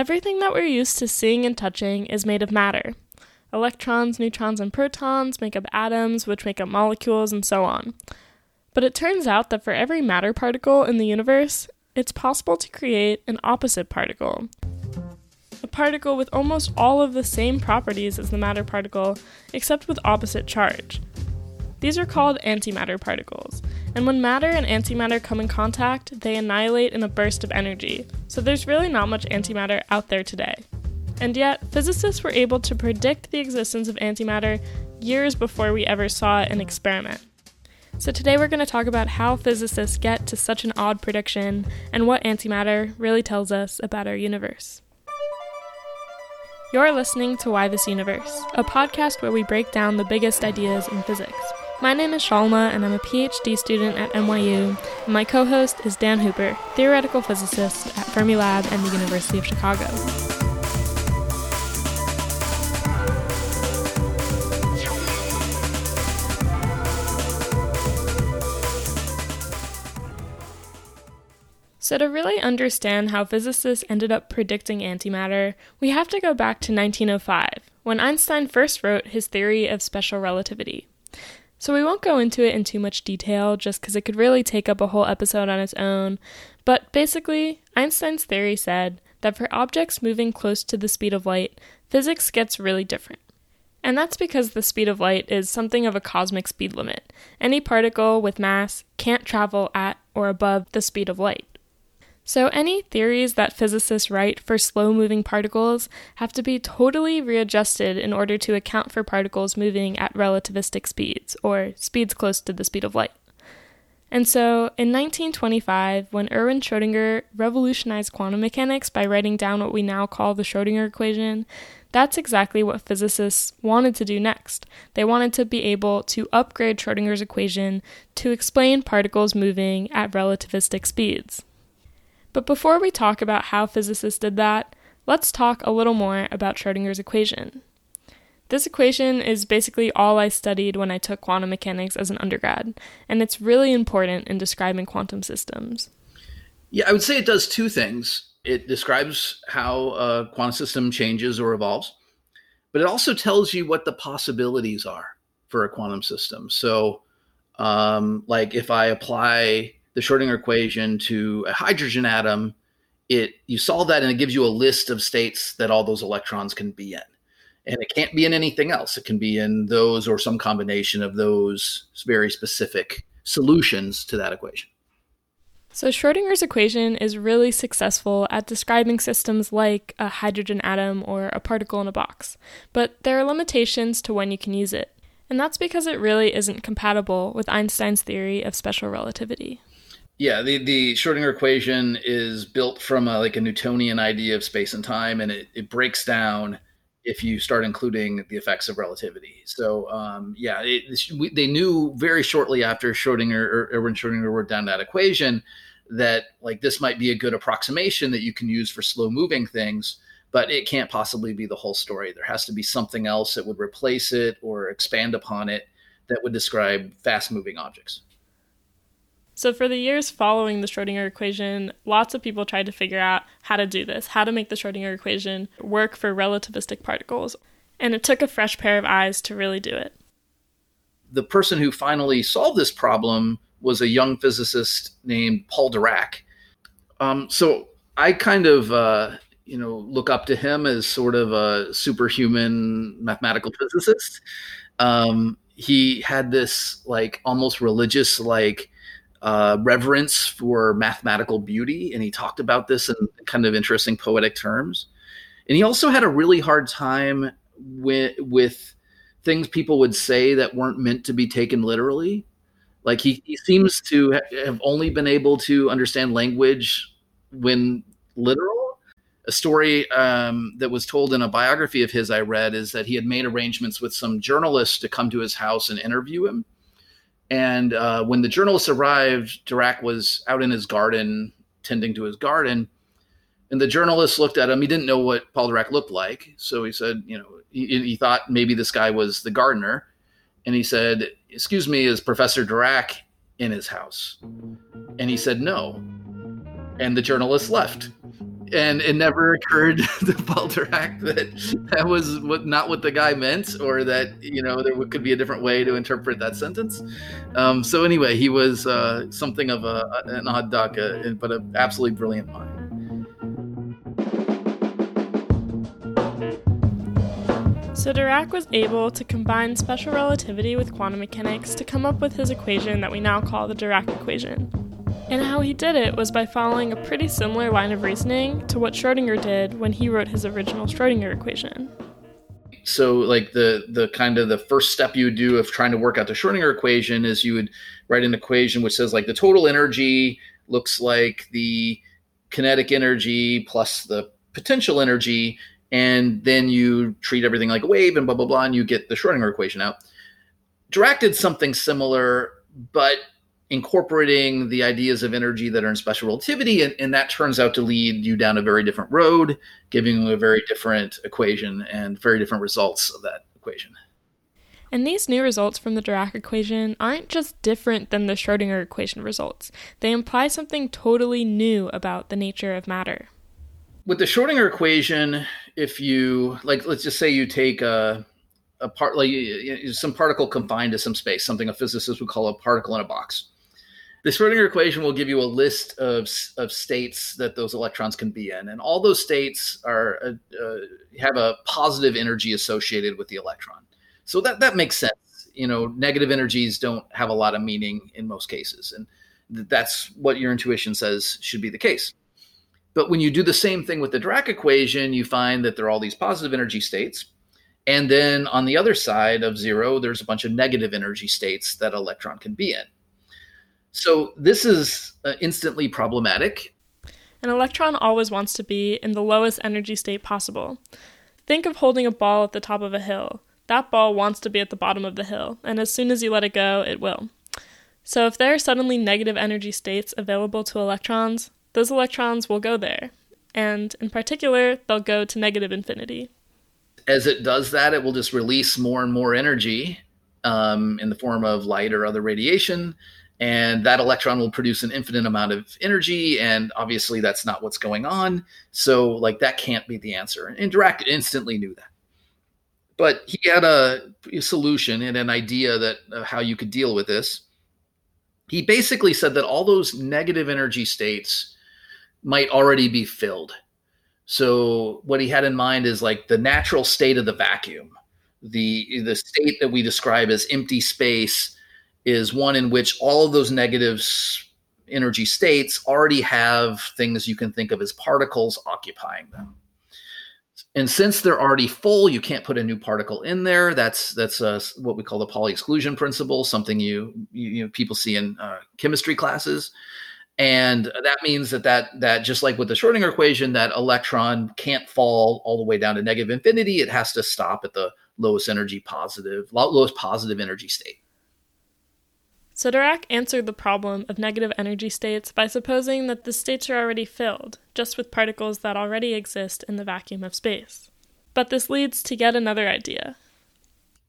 Everything that we're used to seeing and touching is made of matter. Electrons, neutrons, and protons make up atoms, which make up molecules, and so on. But it turns out that for every matter particle in the universe, it's possible to create an opposite particle. A particle with almost all of the same properties as the matter particle, except with opposite charge. These are called antimatter particles, and when matter and antimatter come in contact, they annihilate in a burst of energy, so there's really not much antimatter out there today. And yet, physicists were able to predict the existence of antimatter years before we ever saw it in experiment. So, today we're going to talk about how physicists get to such an odd prediction and what antimatter really tells us about our universe. You're listening to Why This Universe, a podcast where we break down the biggest ideas in physics. My name is Shalma, and I'm a PhD student at NYU, and my co host is Dan Hooper, theoretical physicist at Fermilab and the University of Chicago. So, to really understand how physicists ended up predicting antimatter, we have to go back to 1905, when Einstein first wrote his theory of special relativity. So we won't go into it in too much detail just because it could really take up a whole episode on its own. But basically, Einstein's theory said that for objects moving close to the speed of light, physics gets really different. And that's because the speed of light is something of a cosmic speed limit. Any particle with mass can't travel at or above the speed of light. So, any theories that physicists write for slow moving particles have to be totally readjusted in order to account for particles moving at relativistic speeds, or speeds close to the speed of light. And so, in 1925, when Erwin Schrödinger revolutionized quantum mechanics by writing down what we now call the Schrödinger equation, that's exactly what physicists wanted to do next. They wanted to be able to upgrade Schrödinger's equation to explain particles moving at relativistic speeds. But before we talk about how physicists did that, let's talk a little more about Schrödinger's equation. This equation is basically all I studied when I took quantum mechanics as an undergrad, and it's really important in describing quantum systems. Yeah, I would say it does two things. It describes how a quantum system changes or evolves, but it also tells you what the possibilities are for a quantum system. So, um, like if I apply the Schrodinger equation to a hydrogen atom, it you solve that and it gives you a list of states that all those electrons can be in. And it can't be in anything else. It can be in those or some combination of those very specific solutions to that equation. So, Schrodinger's equation is really successful at describing systems like a hydrogen atom or a particle in a box, but there are limitations to when you can use it. And that's because it really isn't compatible with Einstein's theory of special relativity. Yeah, the, the Schrodinger equation is built from a, like a Newtonian idea of space and time, and it, it breaks down if you start including the effects of relativity. So, um, yeah, it, we, they knew very shortly after Schrodinger or Erwin Schrodinger wrote down that equation that like this might be a good approximation that you can use for slow moving things, but it can't possibly be the whole story. There has to be something else that would replace it or expand upon it that would describe fast moving objects. So, for the years following the Schrodinger equation, lots of people tried to figure out how to do this, how to make the Schrodinger equation work for relativistic particles. And it took a fresh pair of eyes to really do it. The person who finally solved this problem was a young physicist named Paul Dirac. Um, so, I kind of, uh, you know, look up to him as sort of a superhuman mathematical physicist. Um, he had this like almost religious like uh, reverence for mathematical beauty, and he talked about this in kind of interesting poetic terms. And he also had a really hard time with with things people would say that weren't meant to be taken literally. Like he, he seems to have only been able to understand language when literal. A story um, that was told in a biography of his I read is that he had made arrangements with some journalists to come to his house and interview him and uh, when the journalists arrived, Dirac was out in his garden tending to his garden. And the journalist looked at him. He didn't know what Paul Dirac looked like. So he said, you know, he, he thought maybe this guy was the gardener. And he said, Excuse me, is Professor Dirac in his house? And he said, No. And the journalist left. And it never occurred to Dirac that that was what not what the guy meant, or that you know there could be a different way to interpret that sentence. Um, so anyway, he was uh, something of a, an odd duck, uh, but an absolutely brilliant mind. So Dirac was able to combine special relativity with quantum mechanics to come up with his equation that we now call the Dirac equation. And how he did it was by following a pretty similar line of reasoning to what Schrodinger did when he wrote his original Schrodinger equation. So, like the the kind of the first step you would do of trying to work out the Schrodinger equation is you would write an equation which says like the total energy looks like the kinetic energy plus the potential energy, and then you treat everything like a wave and blah blah blah, and you get the Schrodinger equation out. Dirac did something similar, but incorporating the ideas of energy that are in special relativity, and, and, that turns out to lead you down a very different road, giving you a very different equation and very different results of that equation. And these new results from the Dirac equation aren't just different than the Schrodinger equation results, they imply something totally new about the nature of matter. With the Schrodinger equation, if you, like, let's just say you take a a part like some particle confined to some space, something a physicist would call a particle in a box. The Schrodinger equation will give you a list of, of states that those electrons can be in, and all those states are uh, uh, have a positive energy associated with the electron. So that that makes sense. You know, negative energies don't have a lot of meaning in most cases, and that's what your intuition says should be the case. But when you do the same thing with the Dirac equation, you find that there are all these positive energy states. And then on the other side of zero, there's a bunch of negative energy states that electron can be in. So this is uh, instantly problematic. An electron always wants to be in the lowest energy state possible. Think of holding a ball at the top of a hill. That ball wants to be at the bottom of the hill, and as soon as you let it go, it will. So if there are suddenly negative energy states available to electrons, those electrons will go there. And in particular, they'll go to negative infinity. As it does that, it will just release more and more energy um, in the form of light or other radiation and that electron will produce an infinite amount of energy and obviously that's not what's going on. So like that can't be the answer. And Dirac instantly knew that. But he had a, a solution and an idea that uh, how you could deal with this. He basically said that all those negative energy states might already be filled. So what he had in mind is like the natural state of the vacuum the the state that we describe as empty space is one in which all of those negative energy states already have things you can think of as particles occupying them. And since they're already full, you can't put a new particle in there. That's that's uh, what we call the Pauli exclusion principle, something you you, you know, people see in uh, chemistry classes. And that means that, that that just like with the Schrodinger equation, that electron can't fall all the way down to negative infinity. It has to stop at the lowest energy positive, lowest positive energy state. So Dirac answered the problem of negative energy states by supposing that the states are already filled, just with particles that already exist in the vacuum of space. But this leads to yet another idea.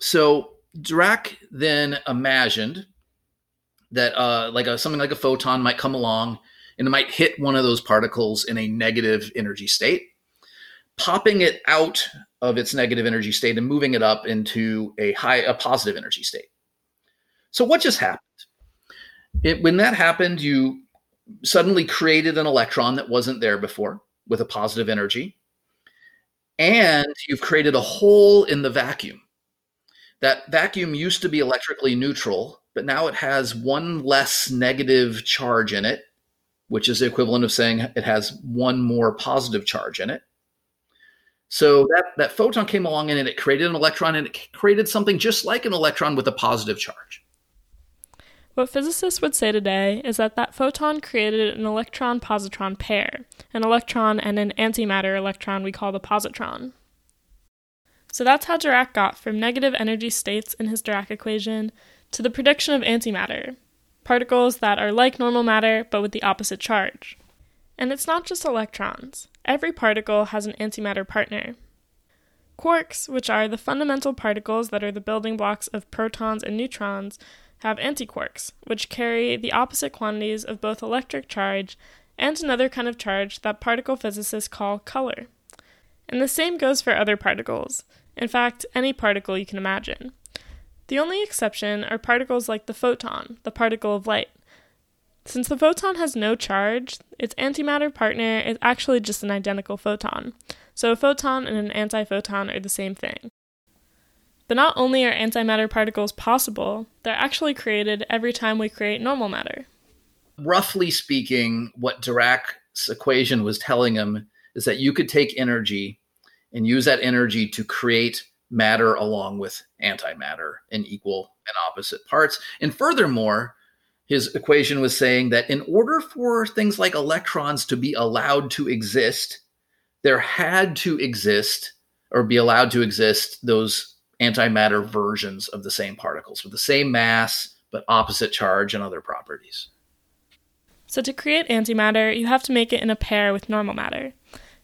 So Dirac then imagined that uh, like a, something like a photon might come along and it might hit one of those particles in a negative energy state, popping it out of its negative energy state and moving it up into a high a positive energy state. So what just happened? It, when that happened, you suddenly created an electron that wasn't there before with a positive energy. And you've created a hole in the vacuum. That vacuum used to be electrically neutral, but now it has one less negative charge in it, which is the equivalent of saying it has one more positive charge in it. So that, that photon came along and it created an electron and it created something just like an electron with a positive charge. What physicists would say today is that that photon created an electron positron pair, an electron and an antimatter electron we call the positron. So that's how Dirac got from negative energy states in his Dirac equation to the prediction of antimatter, particles that are like normal matter but with the opposite charge. And it's not just electrons, every particle has an antimatter partner. Quarks, which are the fundamental particles that are the building blocks of protons and neutrons, have antiquarks, which carry the opposite quantities of both electric charge and another kind of charge that particle physicists call color. And the same goes for other particles. In fact, any particle you can imagine. The only exception are particles like the photon, the particle of light. Since the photon has no charge, its antimatter partner is actually just an identical photon. So a photon and an antiphoton are the same thing. But not only are antimatter particles possible, they're actually created every time we create normal matter. Roughly speaking, what Dirac's equation was telling him is that you could take energy and use that energy to create matter along with antimatter in equal and opposite parts. And furthermore, his equation was saying that in order for things like electrons to be allowed to exist, there had to exist or be allowed to exist those antimatter versions of the same particles with the same mass but opposite charge and other properties. So, to create antimatter, you have to make it in a pair with normal matter.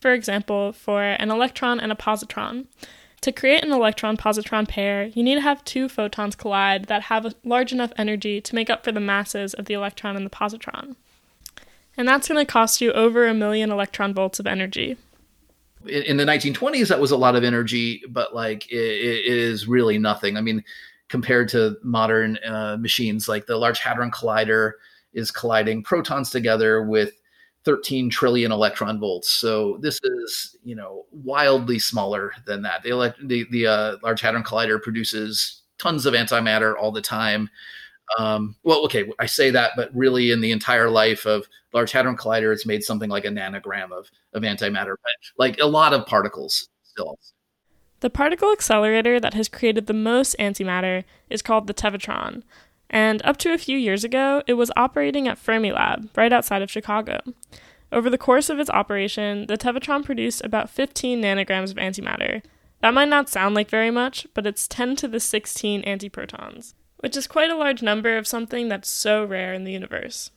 For example, for an electron and a positron. To create an electron positron pair, you need to have two photons collide that have a large enough energy to make up for the masses of the electron and the positron. And that's going to cost you over a million electron volts of energy in, the 1920s that was a lot of energy but like it, it is really nothing. I mean compared to modern uh, machines like the large hadron collider is colliding protons together with 13 trillion electron volts. So this is you know wildly smaller than that. The elect- the, the uh, large hadron collider produces tons of antimatter all the time um, well, okay, I say that, but really, in the entire life of Large Hadron Collider, it's made something like a nanogram of of antimatter, but like a lot of particles still. The particle accelerator that has created the most antimatter is called the Tevatron, and up to a few years ago, it was operating at Fermilab, right outside of Chicago. Over the course of its operation, the Tevatron produced about 15 nanograms of antimatter. That might not sound like very much, but it's 10 to the 16 antiprotons which is quite a large number of something that's so rare in the universe.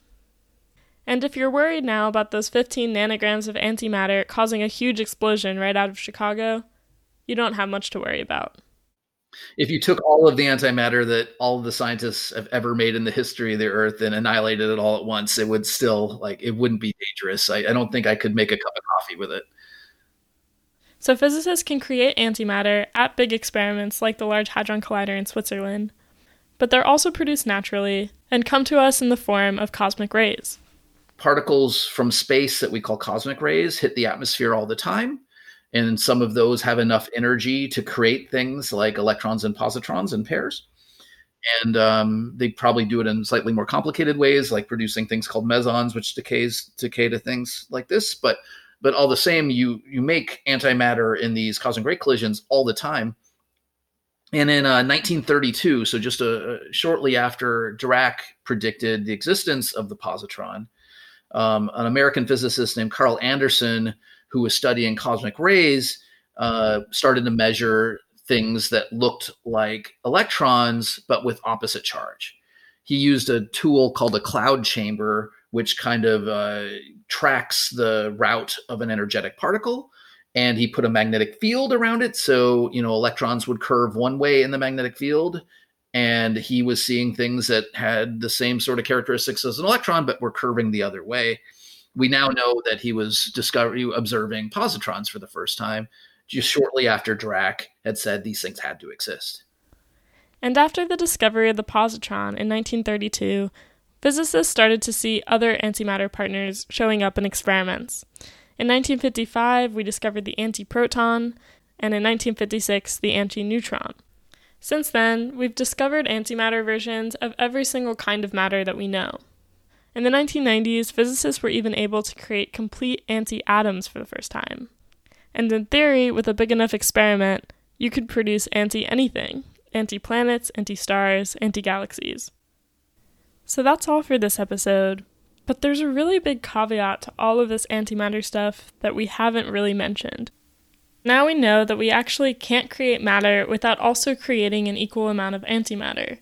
And if you're worried now about those 15 nanograms of antimatter causing a huge explosion right out of Chicago, you don't have much to worry about. If you took all of the antimatter that all of the scientists have ever made in the history of the Earth and annihilated it all at once, it would still like it wouldn't be dangerous. I, I don't think I could make a cup of coffee with it. So physicists can create antimatter at big experiments like the Large Hadron Collider in Switzerland but they're also produced naturally and come to us in the form of cosmic rays. Particles from space that we call cosmic rays hit the atmosphere all the time. And some of those have enough energy to create things like electrons and positrons in pairs. And um, they probably do it in slightly more complicated ways, like producing things called mesons, which decays decay to things like this. But but all the same, you you make antimatter in these cosmic ray collisions all the time and in uh, 1932, so just a, shortly after Dirac predicted the existence of the positron, um, an American physicist named Carl Anderson, who was studying cosmic rays, uh, started to measure things that looked like electrons but with opposite charge. He used a tool called a cloud chamber, which kind of uh, tracks the route of an energetic particle and he put a magnetic field around it. So you know electrons would curve one way in the magnetic field and he was seeing things that had the same sort of characteristics as an electron but were curving the other way. We now know that he was discovering observing positrons for the first time just shortly after Dirac had said these things had to exist. And after the discovery of the positron in 1932 physicists started to see other antimatter partners showing up in experiments in 1955, we discovered the antiproton, and in 1956, the antineutron. Since then, we've discovered antimatter versions of every single kind of matter that we know. In the 1990s, physicists were even able to create complete anti atoms for the first time. And in theory, with a big enough experiment, you could produce anti anything anti planets, anti stars, anti galaxies. So that's all for this episode. But there's a really big caveat to all of this antimatter stuff that we haven't really mentioned. Now we know that we actually can't create matter without also creating an equal amount of antimatter.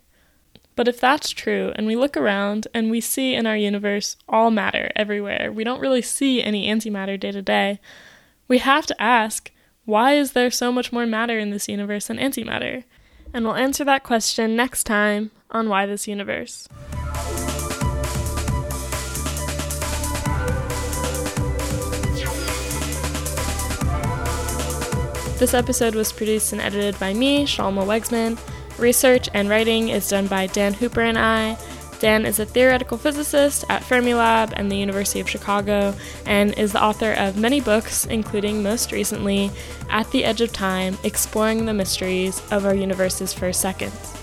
But if that's true, and we look around and we see in our universe all matter everywhere, we don't really see any antimatter day to day, we have to ask why is there so much more matter in this universe than antimatter? And we'll answer that question next time on Why This Universe. This episode was produced and edited by me, Shalma Wegsman. Research and writing is done by Dan Hooper and I. Dan is a theoretical physicist at Fermilab and the University of Chicago and is the author of many books, including most recently At the Edge of Time Exploring the Mysteries of Our Universe's First Seconds.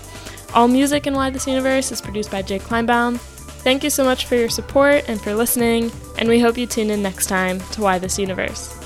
All music in Why This Universe is produced by Jake Kleinbaum. Thank you so much for your support and for listening, and we hope you tune in next time to Why This Universe.